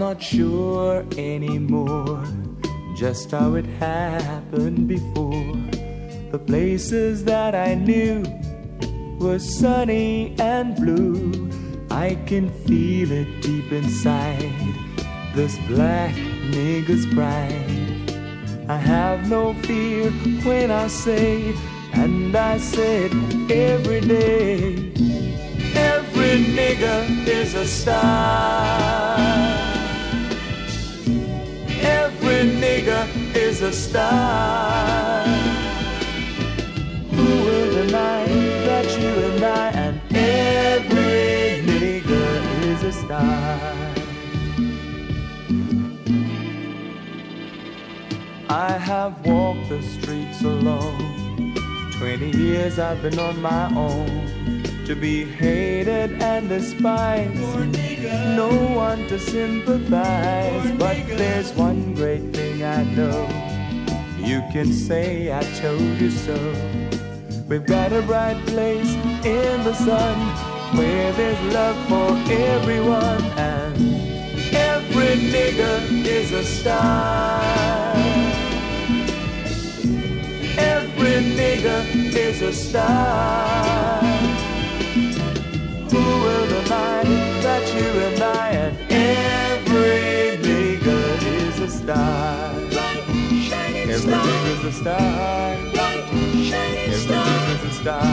Not sure anymore just how it happened before. The places that I knew were sunny and blue. I can feel it deep inside this black nigger's pride. I have no fear when I say, and I said every day, every nigger is a star. Nigger is a star. Who will deny that you and I and every nigger is a star? I have walked the streets alone. Twenty years I've been on my own to be hated and despised. No one to sympathize, but there's one great thing I know. You can say I told you so. We've got a bright place in the sun where there's love for everyone, and every nigger is a star. Every nigger is a star. Will deny that you and I and every nigger is a star? Every nigger's a star. Every nigger's a star.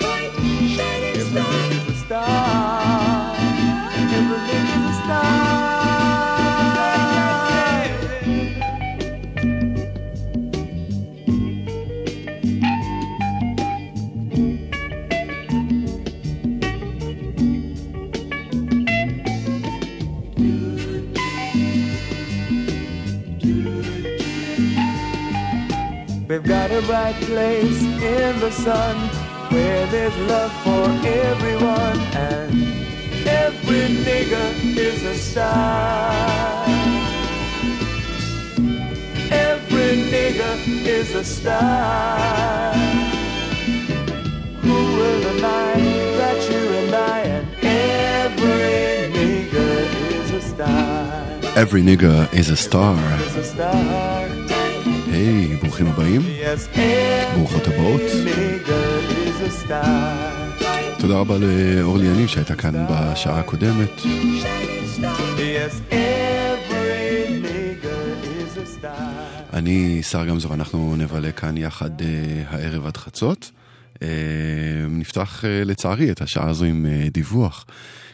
Every nigger's a star. Every nigger's a star. We've got a bright place in the sun where there's love for everyone, and every nigger is a star. Every nigger is a star. Who will deny that you and I and every nigger is a star? Every nigger is a star. היי, hey, ברוכים הבאים, ברוכות הבאות. תודה רבה לאורלי יניב שהייתה כאן בשעה הקודמת. אני, שר גמזו, ואנחנו נבלה כאן יחד uh, הערב עד חצות. Uh, נפתח uh, לצערי את השעה הזו עם uh, דיווח.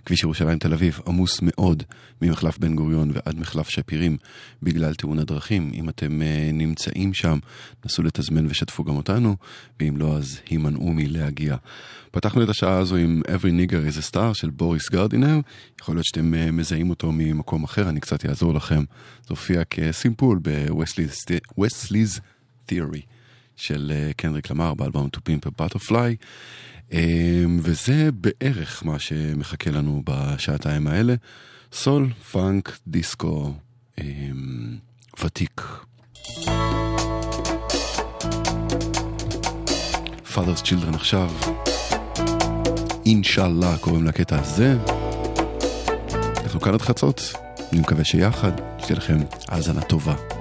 כביש ירושלים תל אביב עמוס מאוד ממחלף בן גוריון ועד מחלף שפירים בגלל תאונת דרכים. אם אתם אה, נמצאים שם, נסו לתזמן ושתפו גם אותנו, ואם לא אז הימנעו מלהגיע. פתחנו את השעה הזו עם Every Nigger is a Star של בוריס גרדינר. יכול להיות שאתם אה, מזהים אותו ממקום אחר, אני קצת אעזור לכם. זה הופיע כסימפול ב-Wesley's Theory. של אה, קנדריק למר באלבום To Pimp a Butterfly. אמ, וזה בערך מה שמחכה לנו בשעתיים האלה. סול, פאנק, דיסקו, אמ, ותיק. Father's Children עכשיו. אינשאללה קוראים לקטע הזה. אנחנו כאן עד חצות, אני מקווה שיחד, שתהיה לכם האזנה טובה.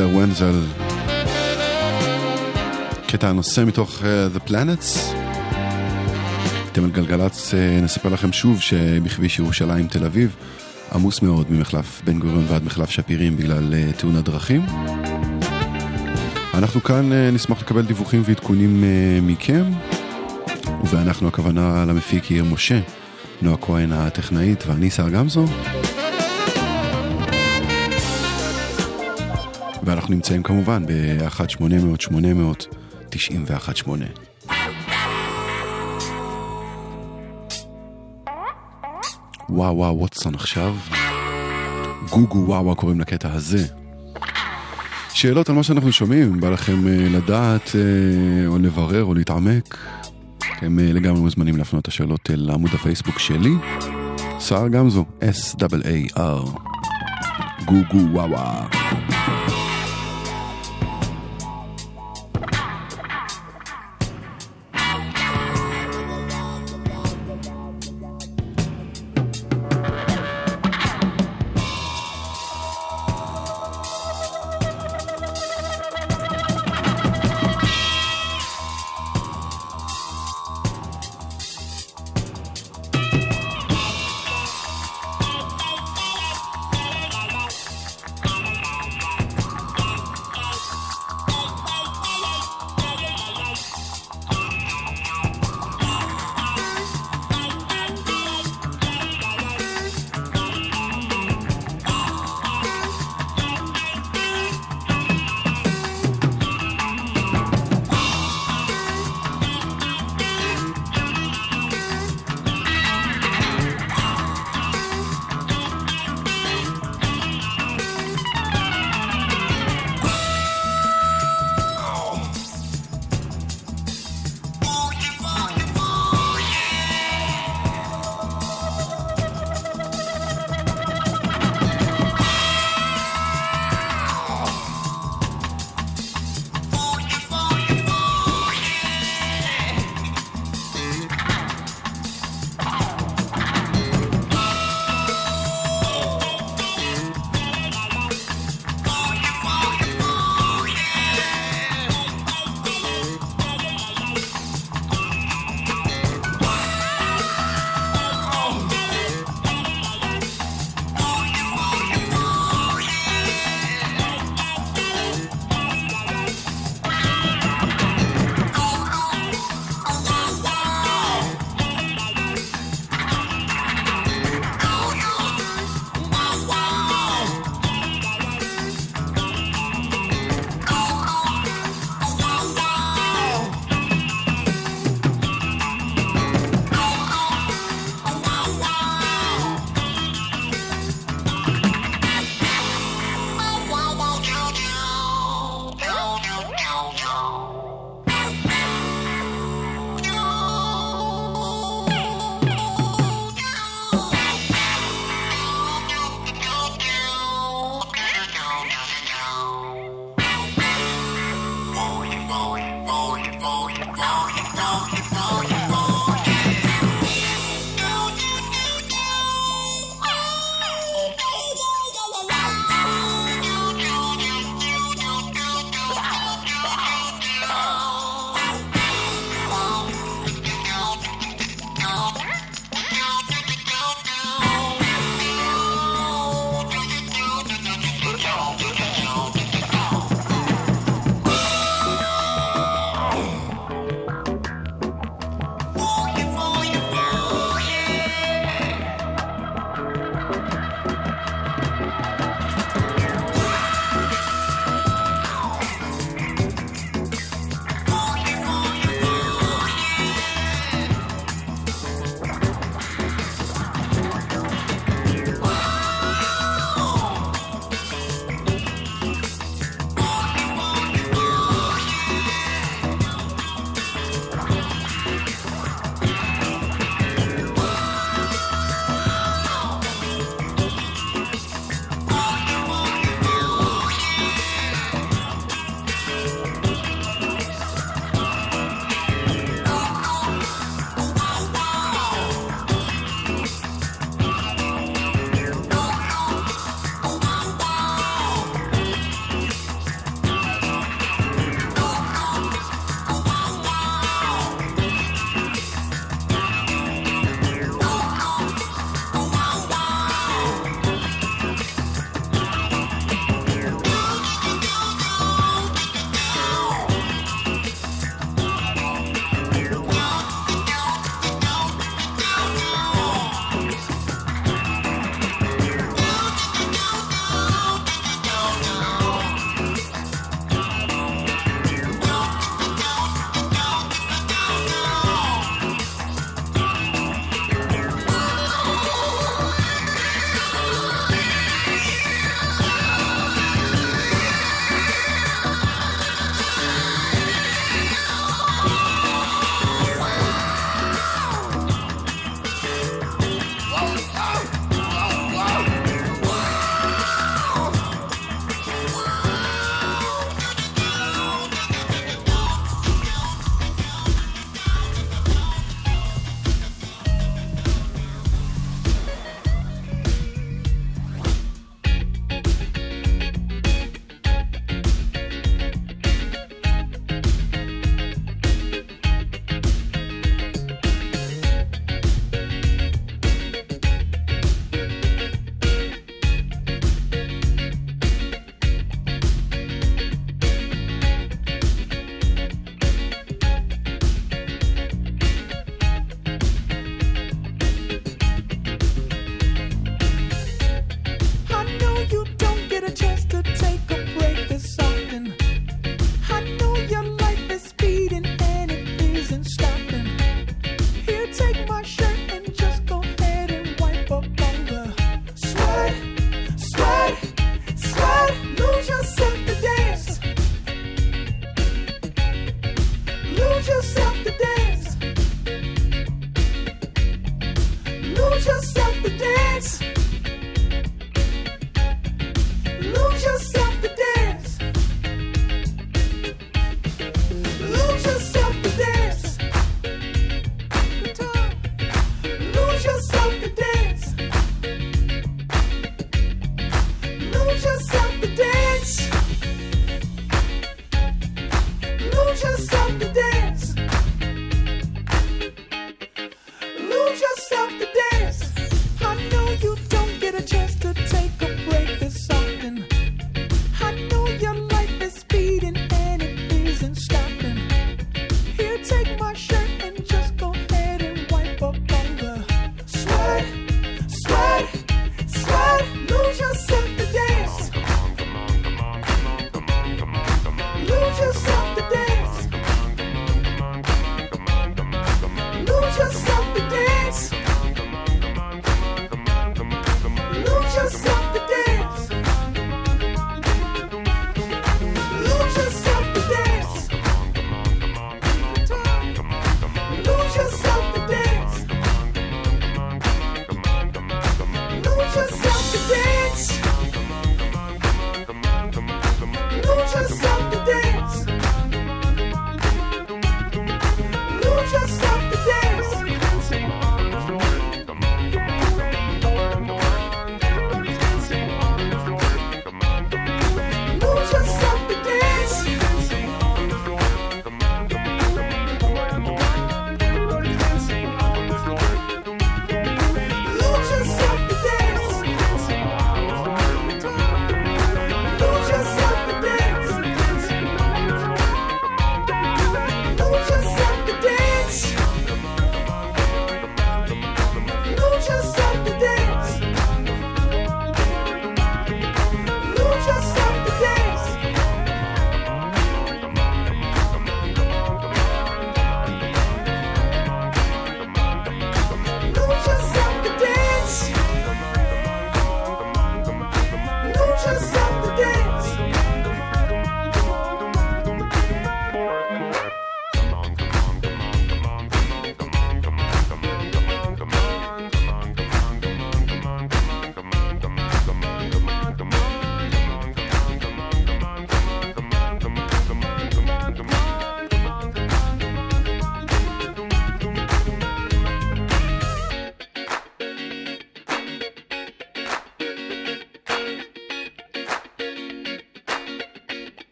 דקסטר ונזל. קטע הנושא מתוך uh, The Planets. אתם על גלגלצ, uh, נספר לכם שוב שבכביש ירושלים תל אביב עמוס מאוד ממחלף בן גוריון ועד מחלף שפירים בגלל uh, תאונת דרכים. אנחנו כאן uh, נשמח לקבל דיווחים ועדכונים uh, מכם, ואנחנו הכוונה למפיק יאיר משה, נועה כהן הטכנאית ואני שר גמזו. ואנחנו נמצאים כמובן ב-1-800-800-918. וואו וואו ווטסון עכשיו. גוגו וואו וואו קוראים לקטע הזה. שאלות על מה שאנחנו שומעים, בא לכם uh, לדעת uh, או לברר או להתעמק, אתם uh, לגמרי מוזמנים להפנות את השאלות אל עמוד הפייסבוק שלי, סער גמזו, S-A-A-R, גוגו וואו וואו.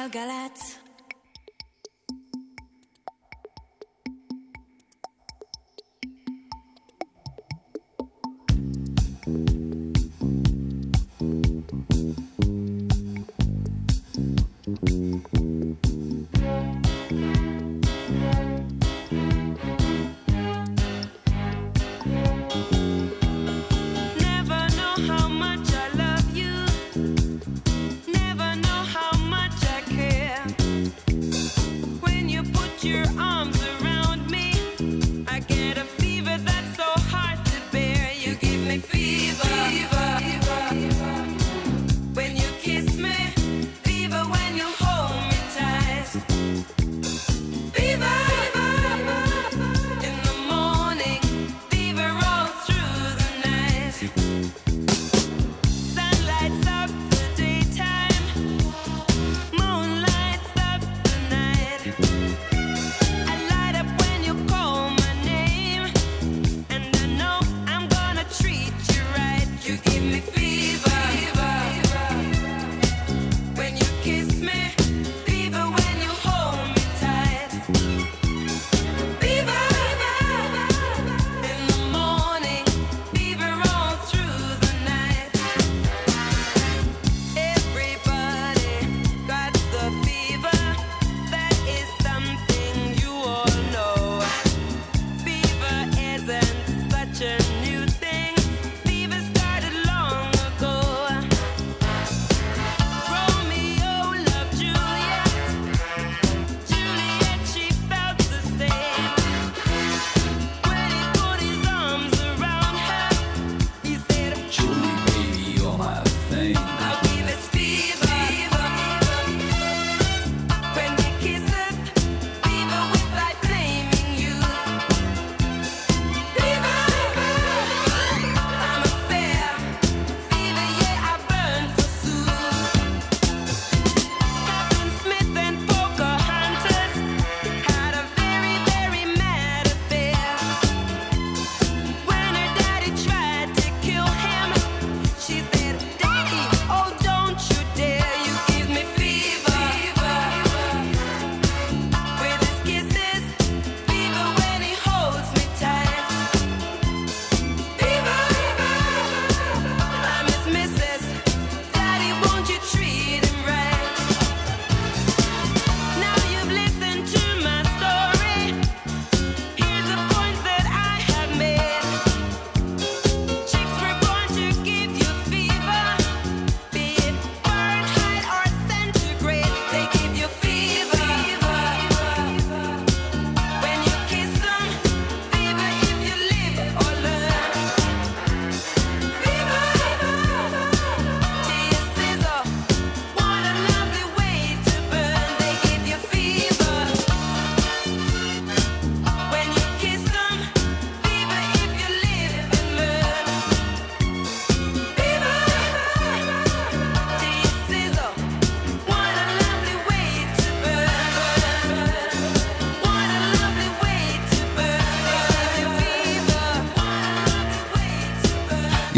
galgalat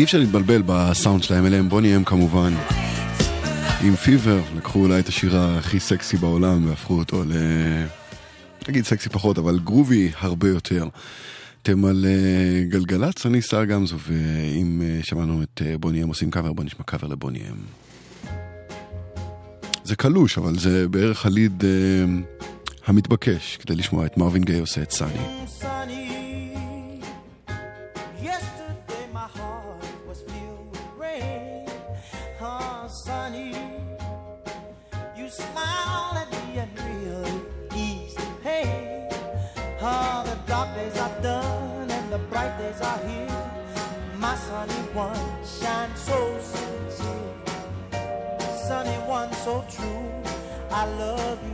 אי אפשר להתבלבל בסאונד שלהם, אלה הם בוני הם כמובן. עם פיבר, לקחו אולי את השיר הכי סקסי בעולם והפכו אותו ל... נגיד סקסי פחות, אבל גרובי הרבה יותר. אתם על אה, גלגלצ, אני שר גמזו, ואם אה, שמענו את אה, בוני אם עושים קאבר, בוא נשמע קאבר לבוני אם. זה קלוש, אבל זה בערך הליד המתבקש כדי לשמוע את מרווין גיי עושה את סאני. sunny one, shine so sincere, sunny one, so true. I love you.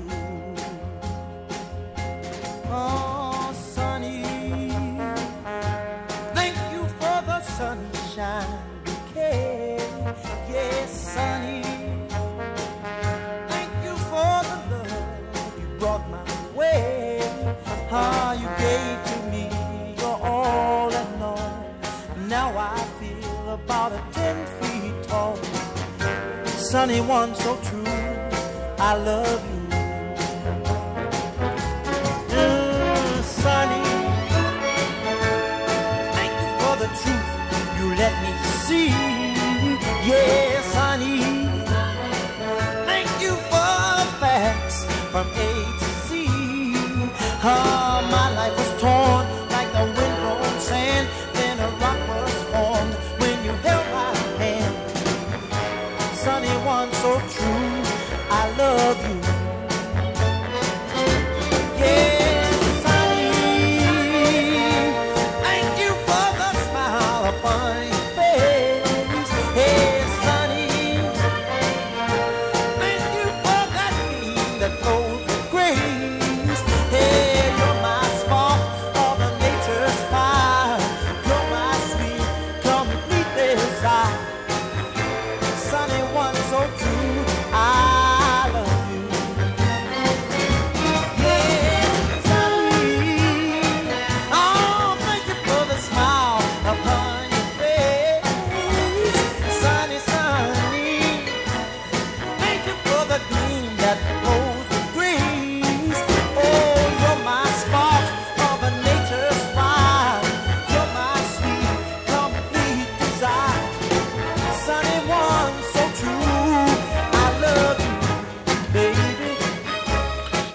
Sunny one so true. I love you. Mm, sunny, thank you for the truth you let me see. Thank you for the facts from A to Z. Oh, my life was torn so true, I love you.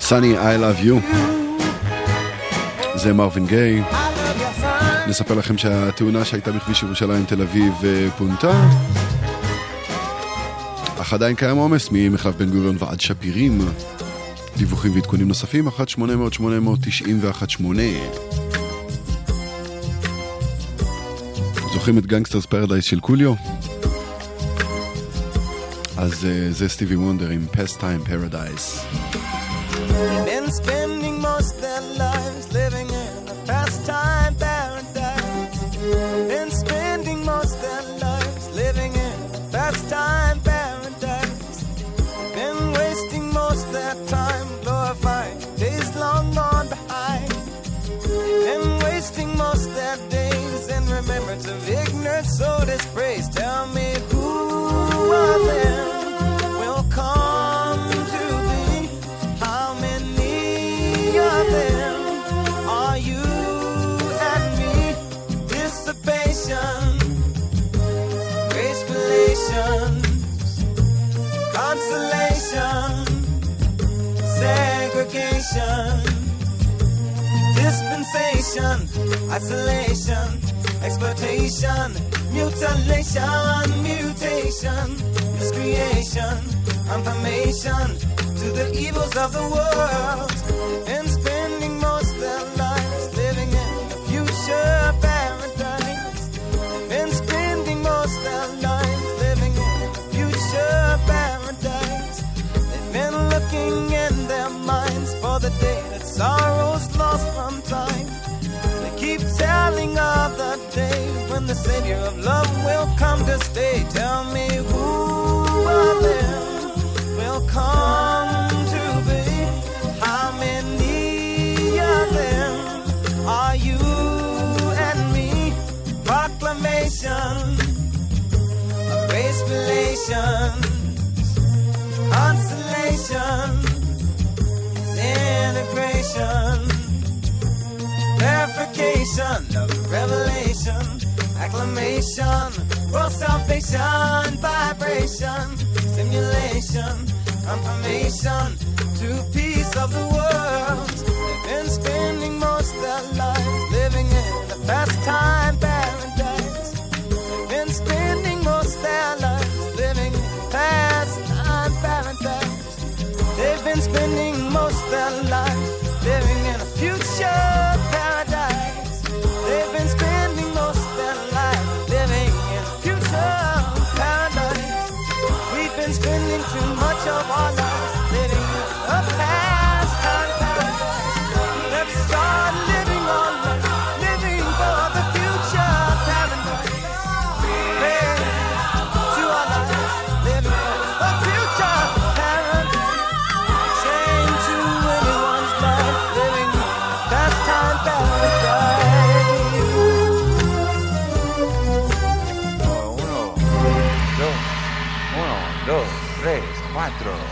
Sunny, I love you. זה מרווין גיי. נספר לכם שהתאונה שהייתה בכביש ירושלים תל אביב אה, פונתה. אך עדיין קיים עומס ממחלף בן גוריון ועד שפירים. דיווחים ועדכונים נוספים 1-800-890-1-8 זוכרים את גנגסטרס פרדייס של קוליו? אז אה, זה סטיבי וונדר עם פסט טיים פרדייס. Remembrance of ignorance, so dispraise. Tell me who of them will come to thee? How many of them are you and me? Dissipation, grace consolation, segregation, dispensation, isolation, exploitation, mutilation, mutation, miscreation, confirmation to the evils of the world, Savior of love will come to stay. Tell me who of them will come to be? How many of them are you and me? Proclamation. Of grace consolation, integration verification of revelation, acclamation, world salvation, vibration, stimulation, confirmation to peace of the world. They've been spending most their lives living in a pastime paradise. They've been spending most their lives living in a pastime paradise. They've been spending most their lives much cuatro.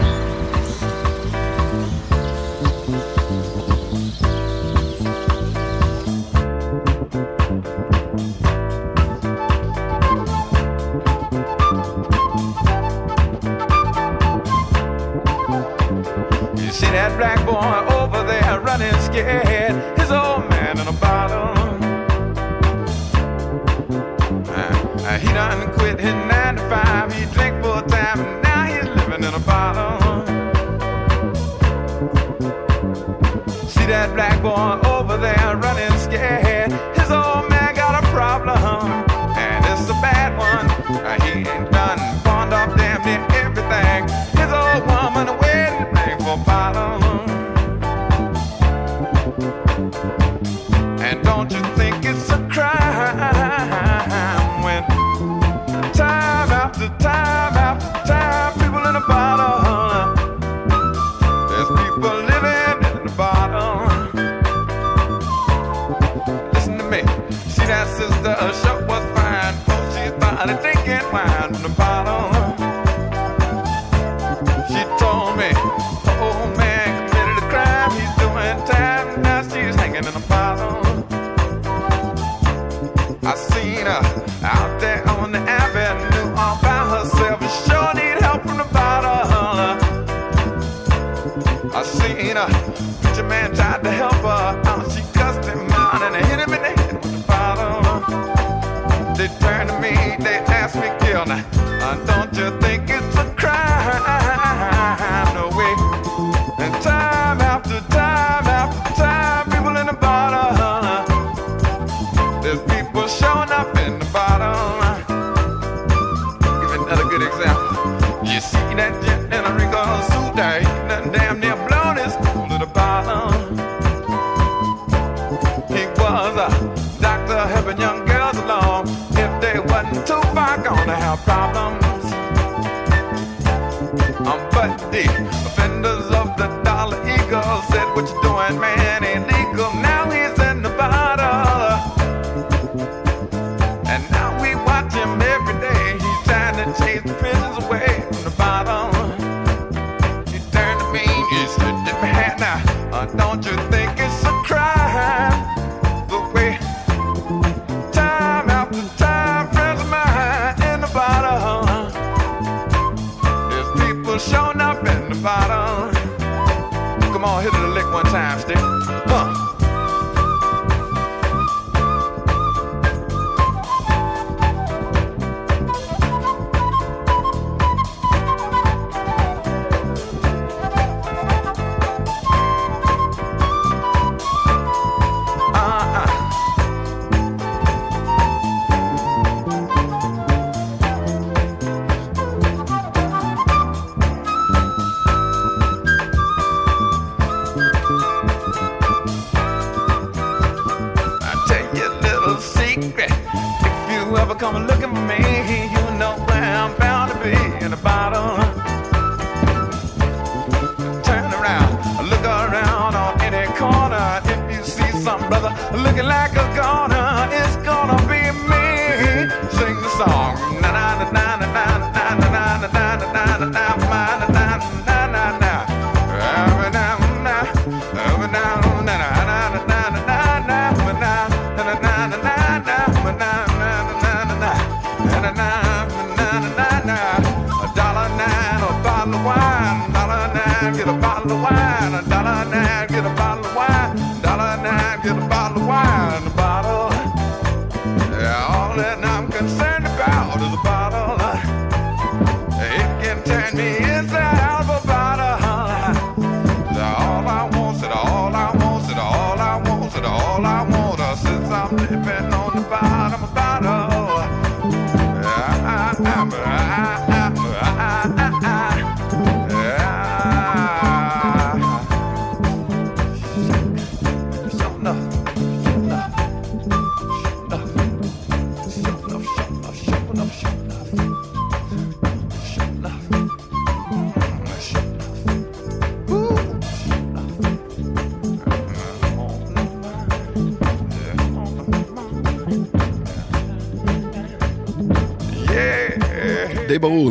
Come looking for me.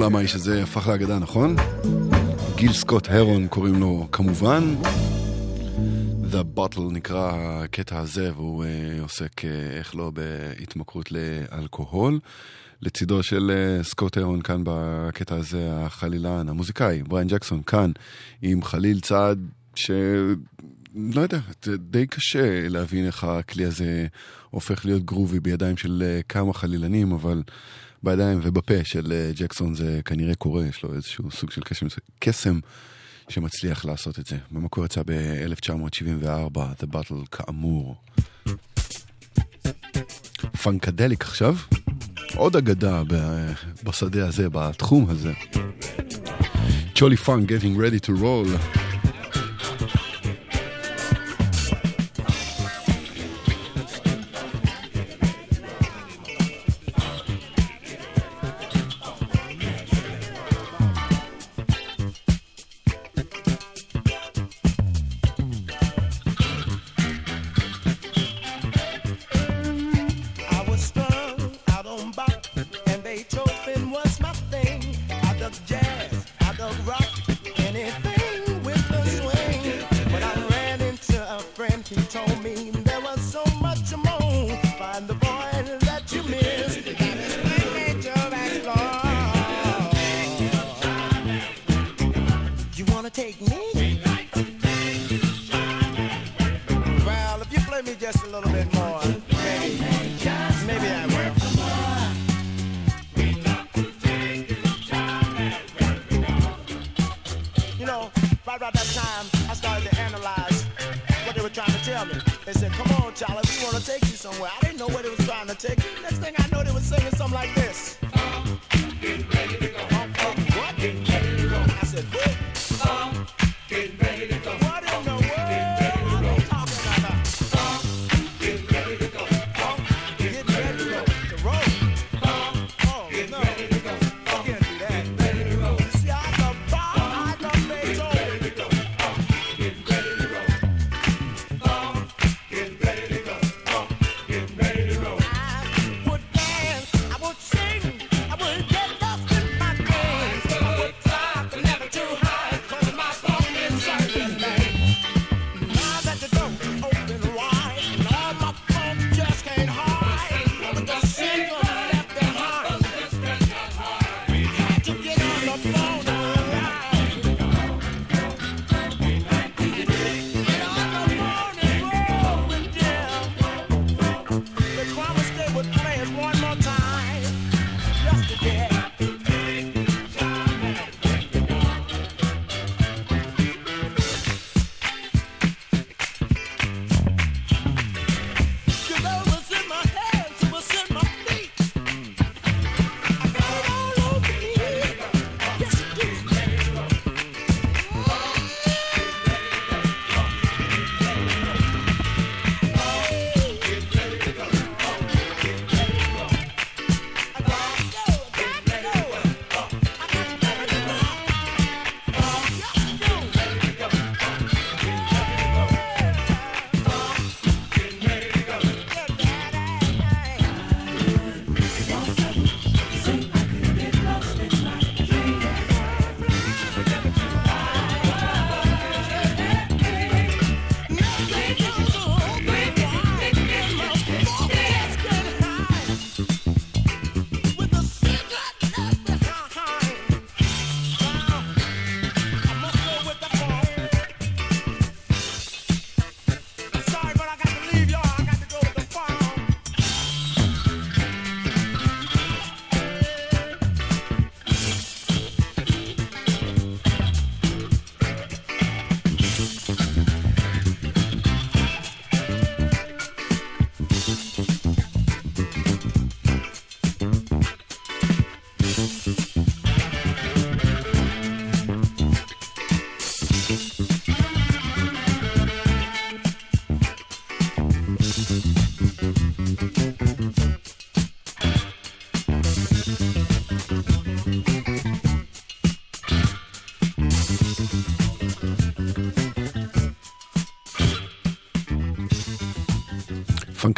למה האיש הזה הפך לאגדה, נכון? גיל סקוט הרון קוראים לו כמובן. The Bottle נקרא הקטע הזה, והוא uh, עוסק, uh, איך לא, בהתמכרות לאלכוהול. לצידו של uh, סקוט הרון כאן בקטע הזה, החלילן, המוזיקאי, בריין ג'קסון, כאן, עם חליל צעד ש... לא יודע, זה די קשה להבין איך הכלי הזה הופך להיות גרובי בידיים של כמה חלילנים, אבל בידיים ובפה של uh, ג'קסון זה כנראה קורה, יש לו איזשהו סוג של קסם, קסם שמצליח לעשות את זה. במקור יצא ב-1974, The Battle כאמור. פנקדליק עכשיו, עוד אגדה בשדה הזה, בתחום הזה. צ'ולי פאנק, getting ready to roll. Right about that time, I started to analyze what they were trying to tell me. They said, "Come on, Charlie, we want to take you somewhere." I didn't know where they was trying to take me. Next thing I know, they were singing something like this.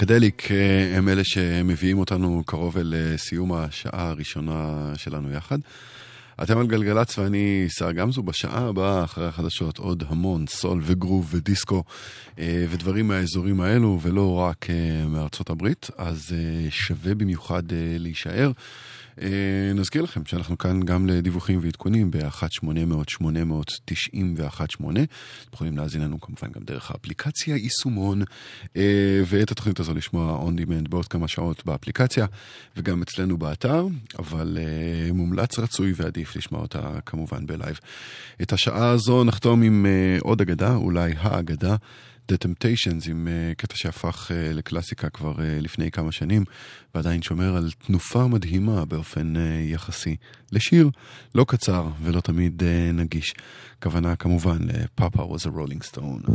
פנקדליק אה, הם אלה שמביאים אותנו קרוב אל אה, סיום השעה הראשונה שלנו יחד. אתם על גלגלצ ואני שר גמזו בשעה הבאה אחרי החדשות עוד המון סול וגרוב ודיסקו אה, ודברים מהאזורים האלו ולא רק מארצות הברית, אז שווה במיוחד להישאר. אה, נזכיר לכם שאנחנו כאן גם לדיווחים ועדכונים ב-1-800-800-90 ו-18. אתם יכולים להאזין לנו כמובן גם דרך האפליקציה יישומון, אה, ואת התוכנית הזו לשמוע on demand בעוד כמה שעות באפליקציה, וגם אצלנו באתר, אבל אה, מומלץ רצוי ועדיף לשמוע אותה כמובן בלייב. את השעה הזו נחתום עם עוד אגדה, אולי האגדה. The Temptations עם uh, קטע שהפך uh, לקלאסיקה כבר uh, לפני כמה שנים ועדיין שומר על תנופה מדהימה באופן uh, יחסי לשיר לא קצר ולא תמיד uh, נגיש. כוונה כמובן ל-Papa was a Rolling Stone.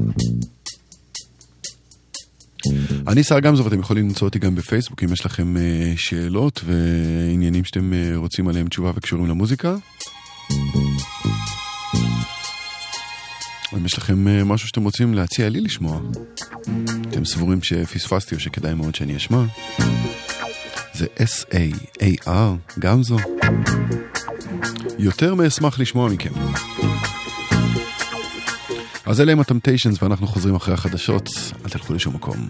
אני שר גמזו ואתם יכולים למצוא אותי גם בפייסבוק אם יש לכם uh, שאלות ועניינים שאתם uh, רוצים עליהם תשובה וקשורים למוזיקה. אם יש לכם אה, משהו שאתם רוצים להציע לי לשמוע, אתם סבורים שפספסתי או שכדאי מאוד שאני אשמע, זה S-A-A-R, גם זו. יותר מאשמח לשמוע מכם. אז אלה הם הטמפטיישנס ואנחנו חוזרים אחרי החדשות, אל תלכו לשום מקום.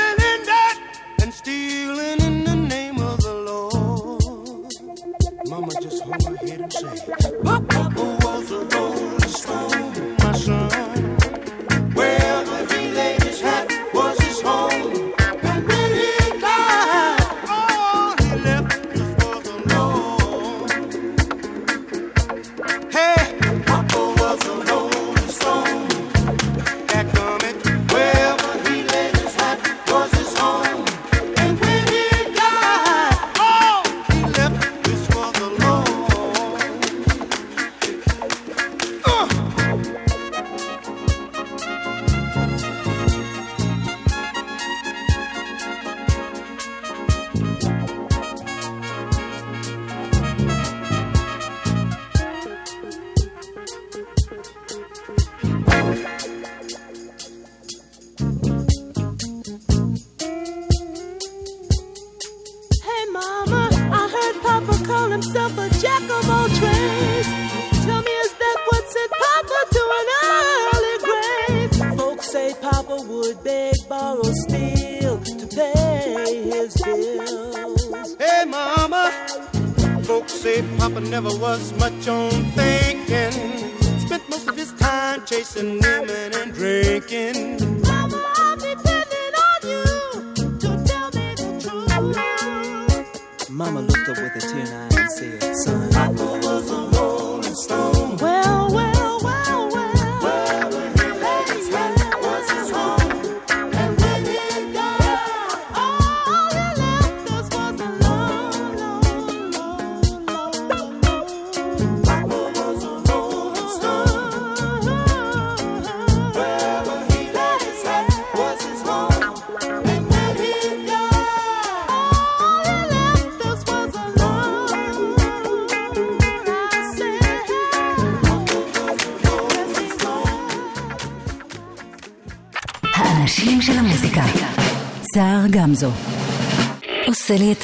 hung her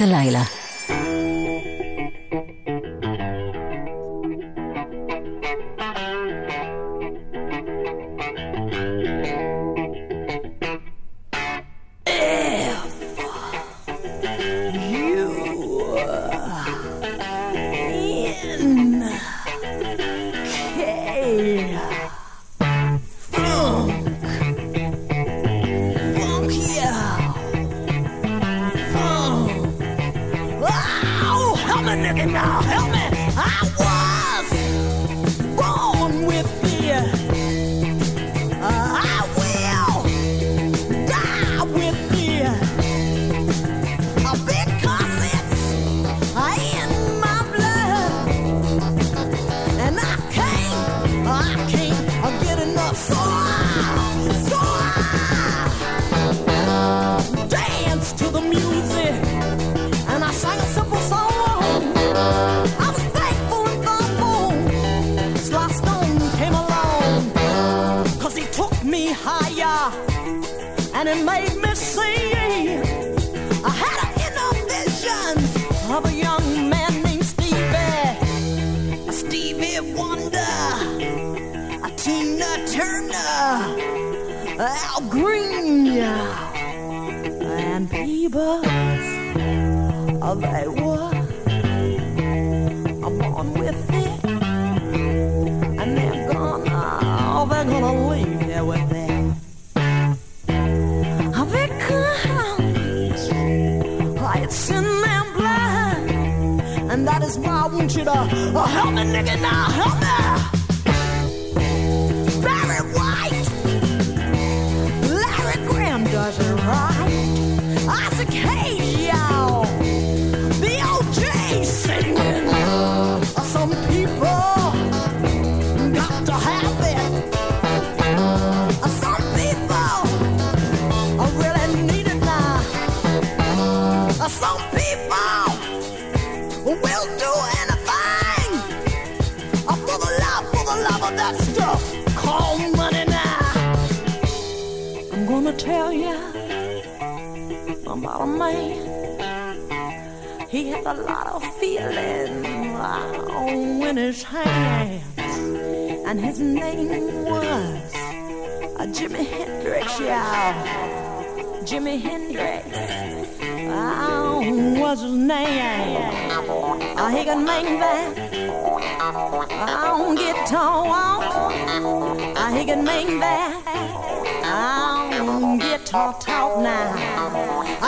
הלילה.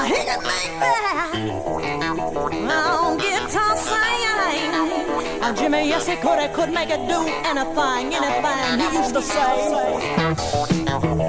hanging like that. Oh, guitar singing. Now, Jimmy, yes, he could. He could make it do anything, anything. He used to say.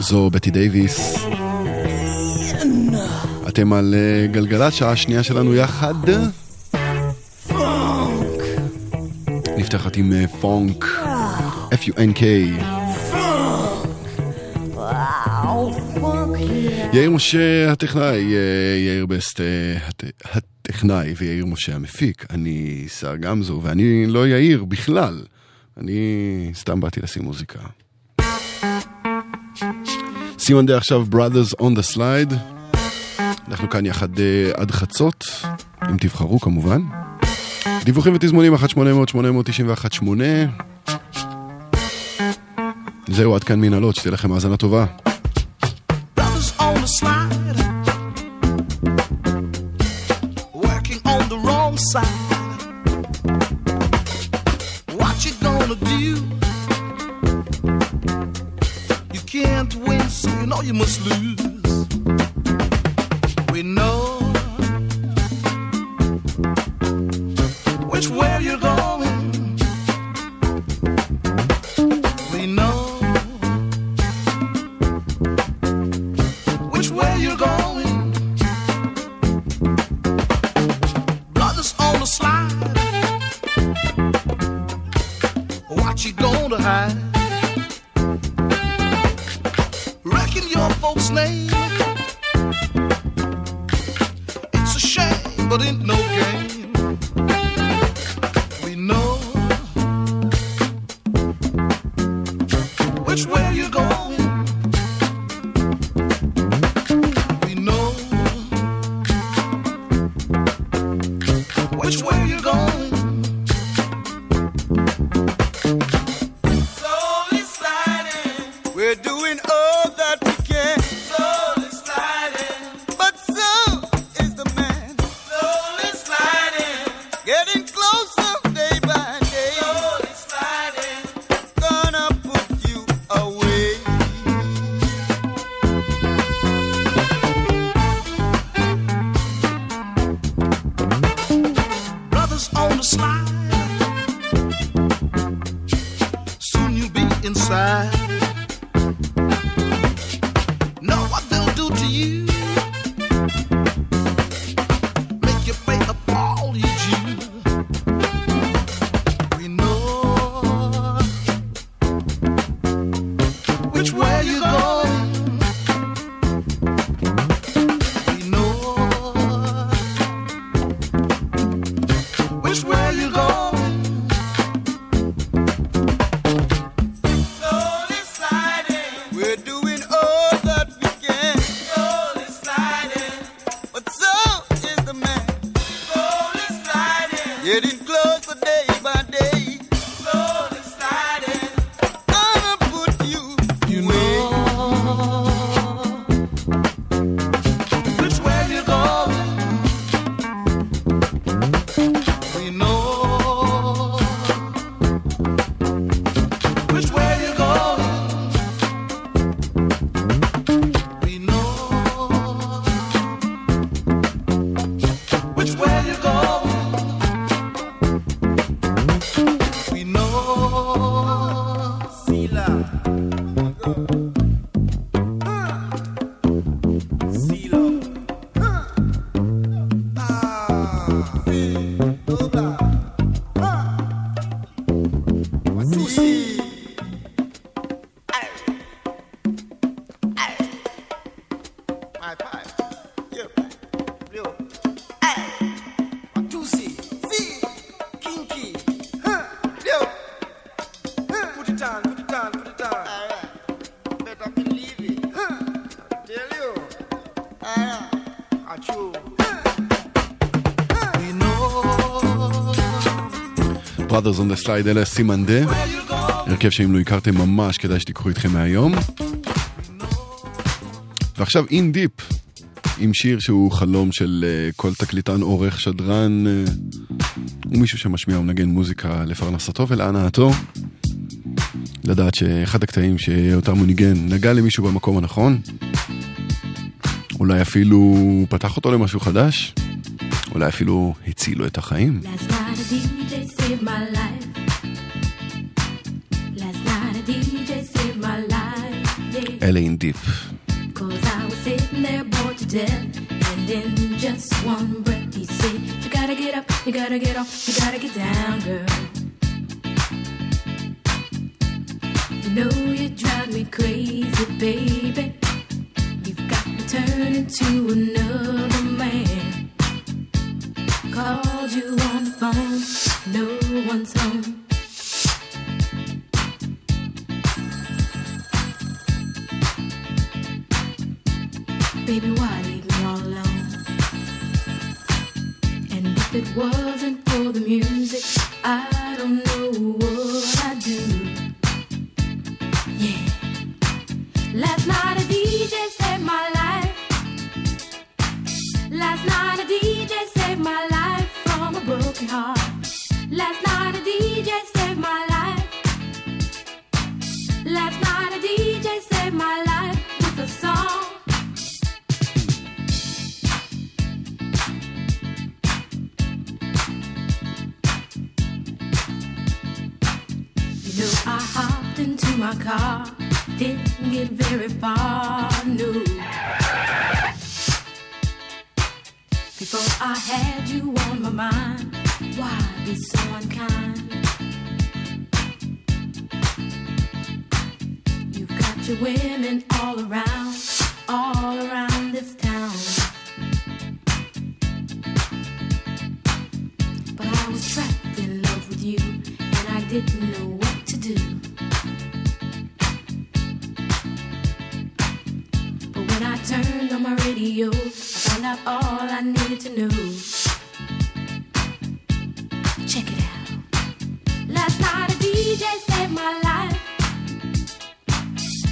זו בטי דייוויס. אתם על אה, גלגלת שעה שנייה שלנו יחד. נפתחת עם אה, פונק. F-U-N-K. יאיר משה הטכנאי, אה, יאיר בסט הט- הטכנאי ויאיר משה המפיק. אני שר גמזו, ואני לא יאיר בכלל. אני סתם באתי לשים מוזיקה. סימן די עכשיו Brothers on the Slide. אנחנו כאן יחד אה, עד חצות, אם תבחרו כמובן. דיווחים ותזמונים 1-800-891-8 זהו, עד כאן מנהלות, שתהיה לכם האזנה טובה. Side. Know you must lose. Brothers on the Slide, אלה סימן דה. הרכב שאם לא הכרתם ממש כדאי שתיקחו איתכם מהיום. ועכשיו אין דיפ, עם שיר שהוא חלום של אה, כל תקליטן, עורך, שדרן, אה, ומישהו שמשמיע ומנגן מוזיקה לפרנסתו ולהנאתו. לדעת שאחד הקטעים שאותם הוא ניגן נגע למישהו במקום הנכון. אולי אפילו פתח אותו למשהו חדש. אולי אפילו הציל לו את החיים. Last LA in Deep. Cause I was sitting there bored to death, and in just one Got your women all around, all around this town. But I was trapped in love with you, and I didn't know what to do. But when I turned on my radio, I found out all I needed to know. Check it out. Last night a DJ saved my life.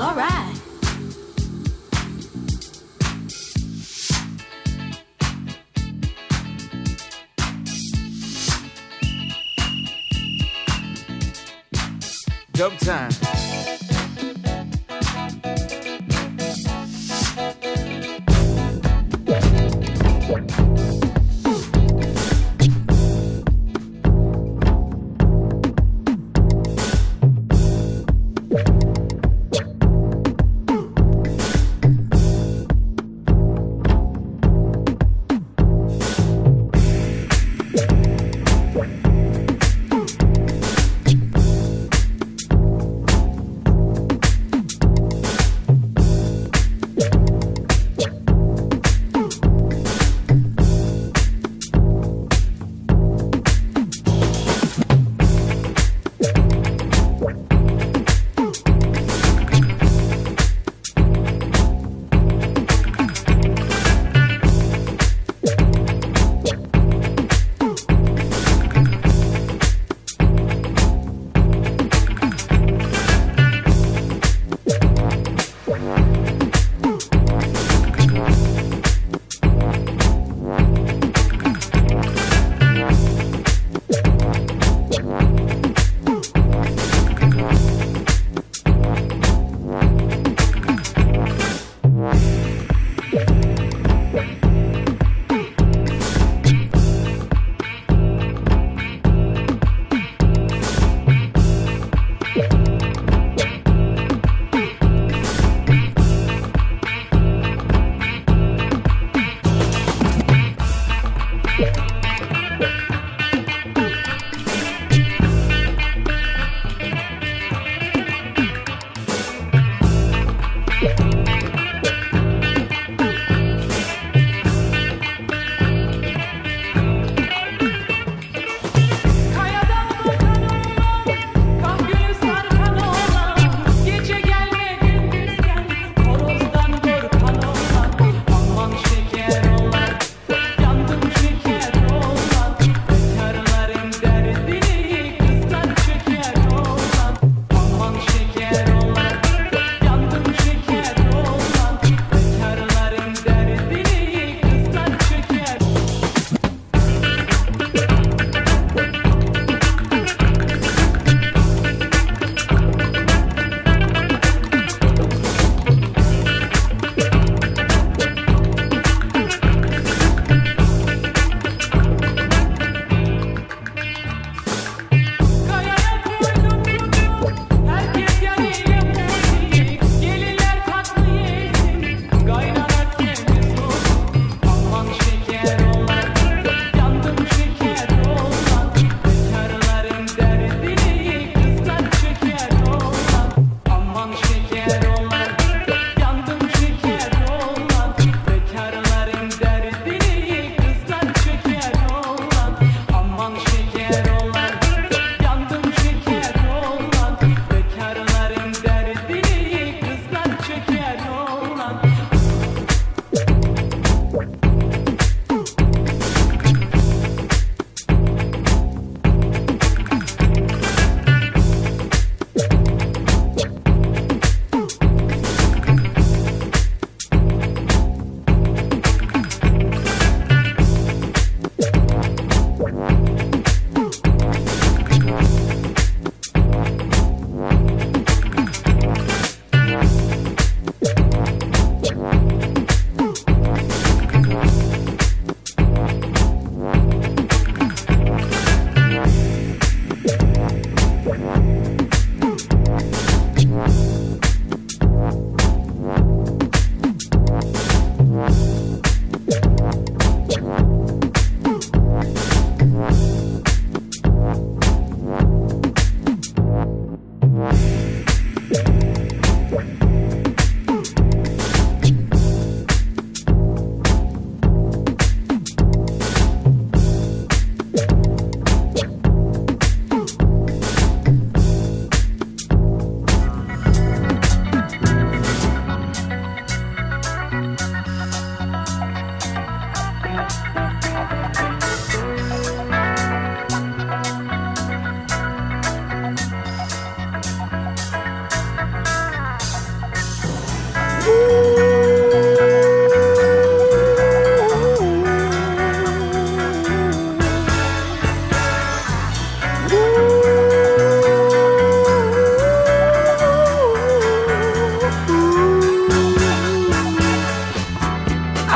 Well, alright. Dub time.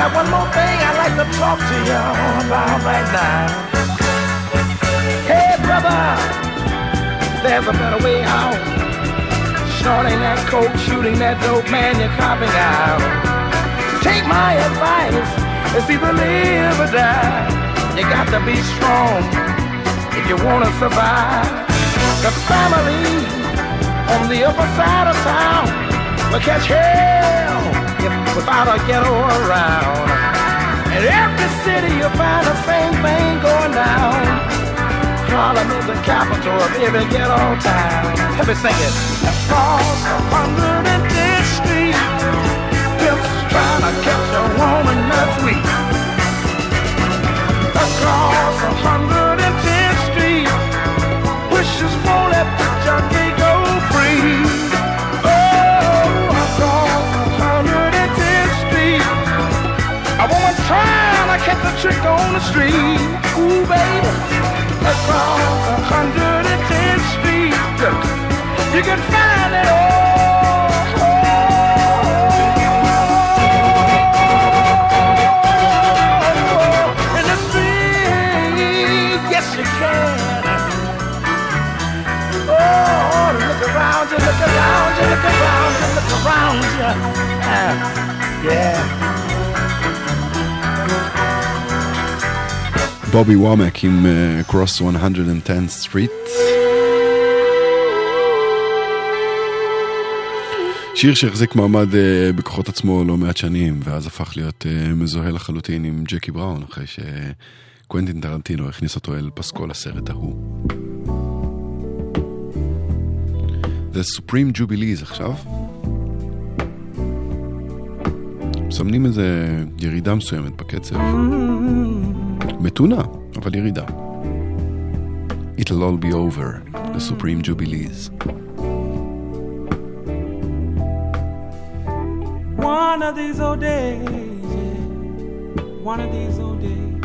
Got one more thing I'd like to talk to y'all about right now. There's a better way out. Snorting that coke, shooting that dope, man, you're copping out. Take my advice, it's either live or die. You got to be strong if you want to survive. The family on the upper side of town will catch hell if without a ghetto around. In every city you'll find the same thing going down. Harlem is the capital of every ghetto town. Let me sing it. Across 110th Street, pimps trying to catch a woman that's weak. Across 110th Street, wishes won't let the junkie go free. Oh, across 110th Street, a woman trying to catch a trick on the street. Ooh, baby, across 110th Street, you can find it all. In the street, yes you can. Oh, look around you, look around you, look around you, look around you. Ah, yeah. בובי וומק עם Cross 110th Street. שיר שהחזיק מעמד אה, בכוחות עצמו לא מעט שנים, ואז הפך להיות אה, מזוהה לחלוטין עם ג'קי בראון, אחרי שקוונטין טרנטינו הכניס אותו אל פסקול הסרט ההוא. The Supreme Jubilees עכשיו. מסמנים איזה ירידה מסוימת בקצב. מתונה, אבל ירידה. It'll all be over, The Supreme Jubilees. One of these old days, yeah. One of these old days,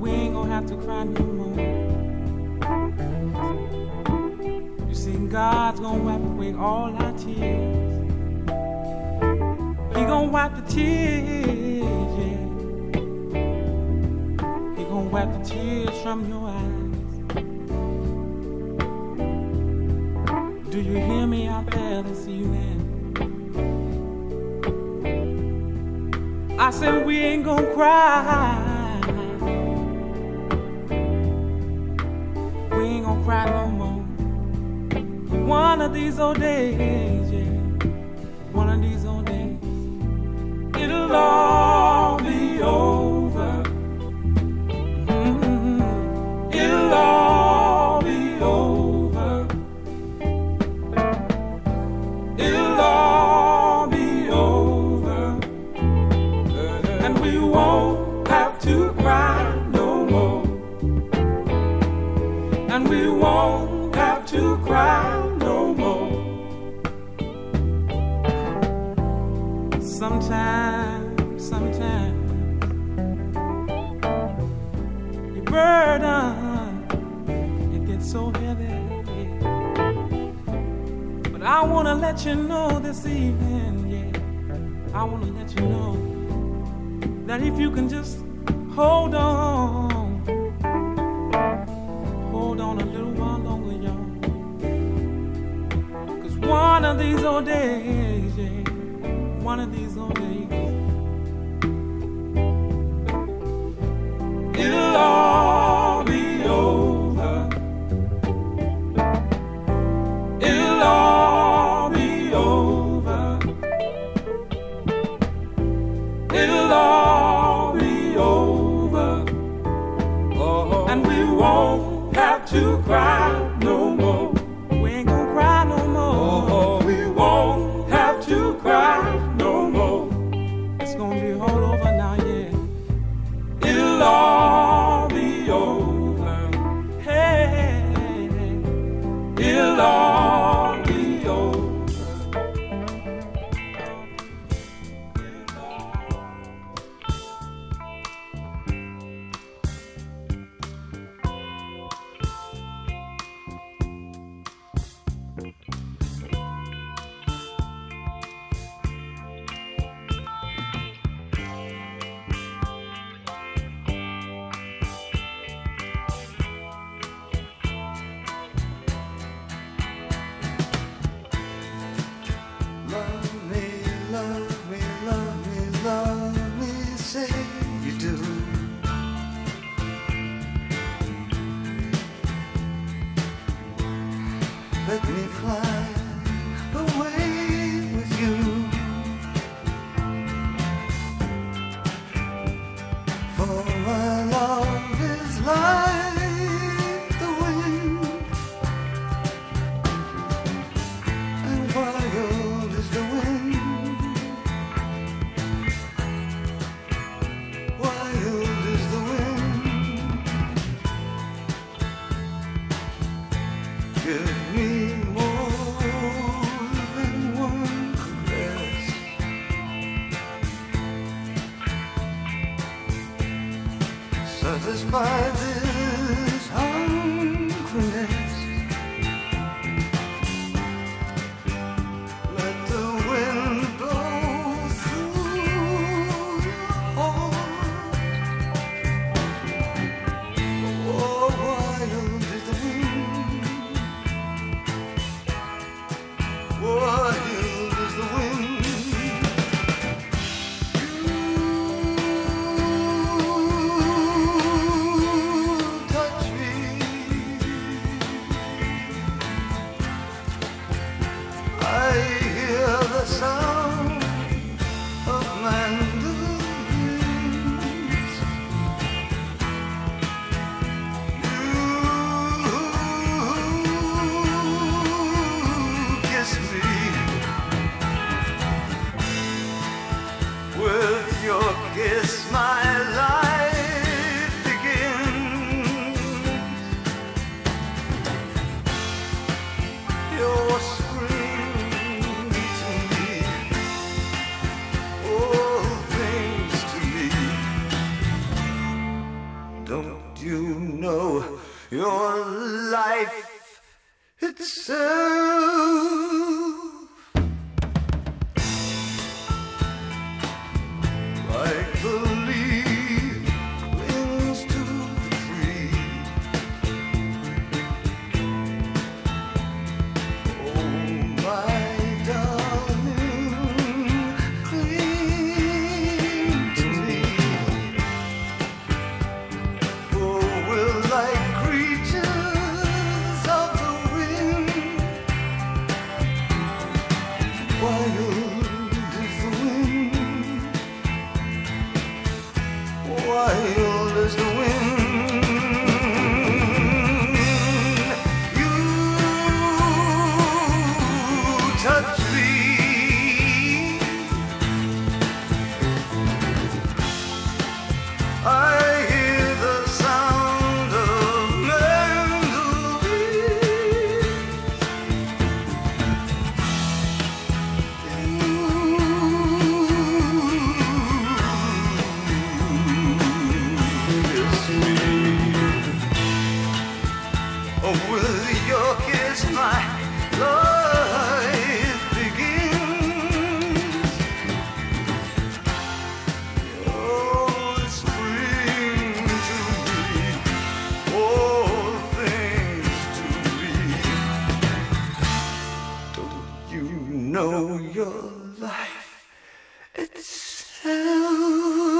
we ain't gonna have to cry no more. You see, God's gonna wipe away all our tears. He gonna wipe the tears, wipe the tears from your eyes. Do you hear me out there this evening? I said we ain't gonna cry. We ain't gonna cry no more. One of these old days, yeah. One of these old days, it'll all be over. I want to let you know this evening, yeah. I want to let you know that if you can just hold on, hold on a little while longer, y'all. Because one of these old days, yeah, one of these old days, you are. Know your life itself?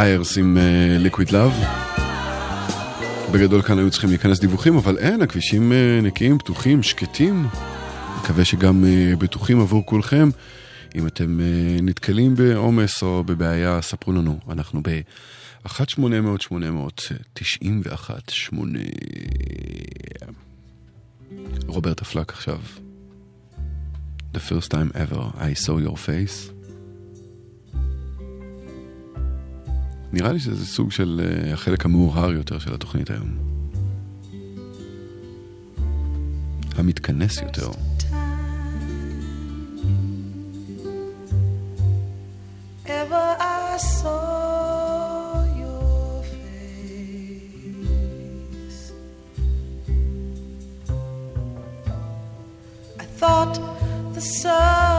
איירס עם אה, ליקוויד לאב. בגדול כאן היו צריכים להיכנס דיווחים, אבל אין, הכבישים uh, נקיים, פתוחים, שקטים. מקווה שגם uh, בטוחים עבור כולכם. אם אתם uh, נתקלים בעומס או בבעיה, ספרו לנו. אנחנו ב-1800-891-8. רוברט אפלק עכשיו. The first time ever I saw your face. נראה לי שזה סוג של אה, החלק המאוהר יותר של התוכנית היום. המתכנס יותר. thought the sun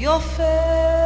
יופי.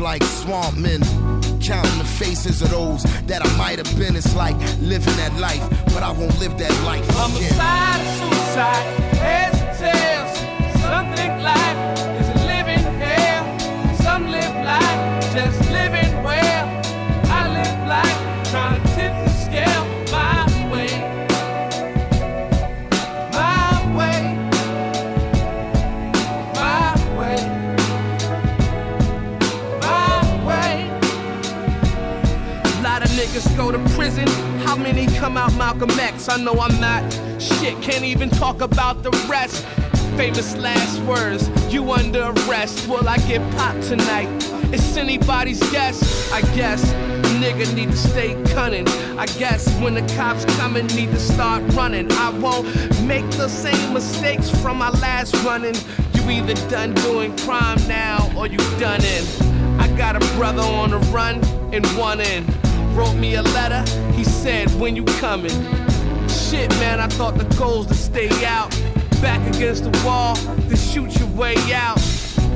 Like swamp men. Counting the faces of those that I might have been. It's like living that life, but I won't live that life again. Can't even talk about the rest. Famous last words. You under arrest. Will I get popped tonight? It's anybody's guess. I guess nigga need to stay cunning. I guess when the cops coming, need to start running. I won't make the same mistakes from my last running. You either done doing crime now or you done in. I got a brother on the run and one in. Wrote me a letter, he said, When you coming? Shit, man, I thought the goal's to stay out. Back against the wall, to shoot your way out.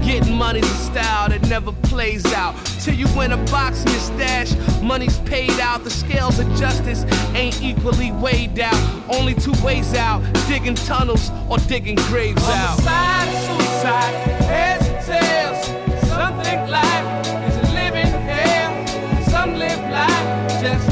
Getting money's a style that never plays out. Till you win a box in your stash, money's paid out. The scales of justice ain't equally weighed out. Only two ways out digging tunnels or digging graves out. Homicide, suicide, heads and tails. Some think life is a living hell. Some live life just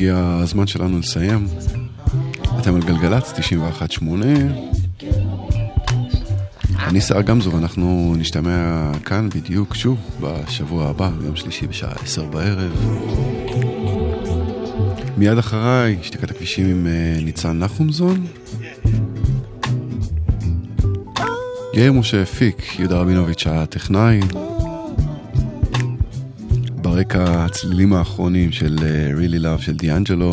הגיע הזמן שלנו לסיים. אתם על גלגלצ 91.8. אני שר גמזו ואנחנו נשתמע כאן בדיוק שוב בשבוע הבא, ביום שלישי בשעה 10 בערב. מיד אחריי, שתיקת הכבישים עם אה, ניצן נחומזון. יאיר משה הפיק, יהודה רבינוביץ' הטכנאי. ברקע הצלילים האחרונים של אה, Really Love של דיאנג'לו.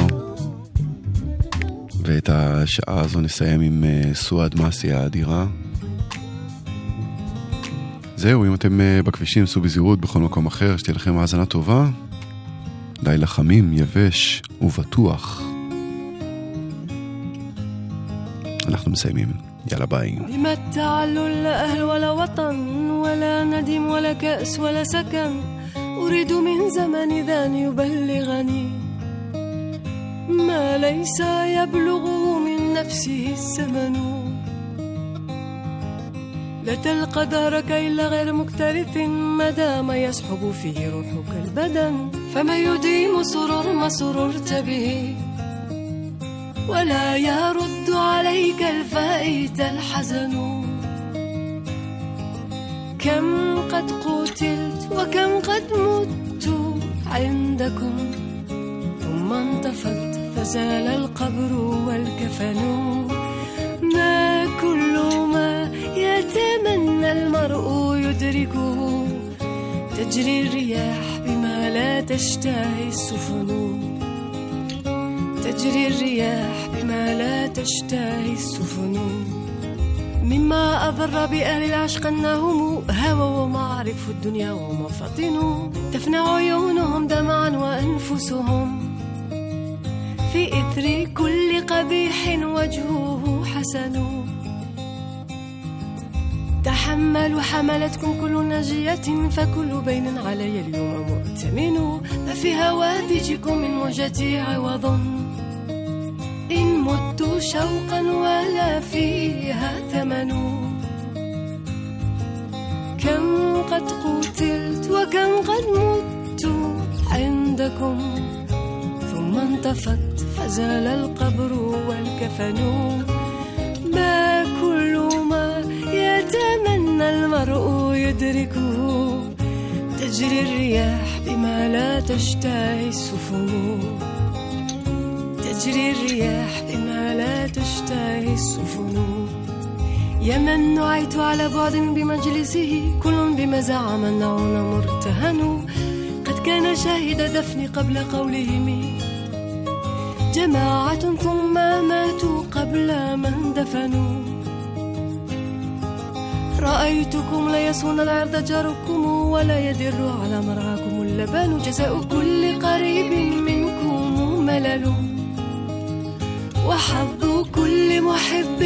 ואת השעה הזו נסיים עם אה, סועד מסי האדירה. זהו, אם אתם אה, בכבישים, סעו בזהירות בכל מקום אחר, שתהיה לכם האזנה טובה. לילה חמים, יבש ובטוח. אנחנו מסיימים. יאללה ביי. بما التعلل لا أهل ولا وطن ولا ندم ولا كأس ولا سكن أريد من زمن ذا أن يبلغني ما ليس يبلغه من نفسه الزمن. لا تلقى دارك إلا غير مكترث ما دام يسحب فيه روحك البدن. فما يديم سرور ما سررت به ولا يرد عليك الفائت الحزن. كم قد قتلت وكم قد مت عندكم؟ ثم انطفت فزال القبر والكفن. ما كل ما يتمنى المرء يدركه. تجري الرياح بما لا تشتهي السفن. تجري الرياح بما لا تشتهي السفن. مما أضر بأهل العشق أنهم هوى ومعرف الدنيا ومفاطن. تفنى عيونهم دمعا وأنفسهم. في إثر كل قبيح وجهه حسن. تحملوا حملتكم كل ناجية فكل بين علي اليوم مؤتمن. ما في هوادجكم من موجتي عوض. إن مت شوقا ولا فيها ثمن. كم قد قتلت وكم قد مت عندكم. ثم انطفت فزال القبر والكفن. ما كل ما يتمنى المرء يدركه. تجري الرياح بما لا تشتهي السفن. تجري الرياح بما لا تشتهي السفن. يا من نعيت على بعد بمجلسه كل بما زعم النعون مرتهن. قد كان شاهد دفن قبل قولهم. جماعة ثم ماتوا قبل من دفنوا. رأيتكم لا يصون العرض جاركم ولا يدر على مرعاكم اللبان. جزاء كل قريب منكم ملل. وحظ كل محب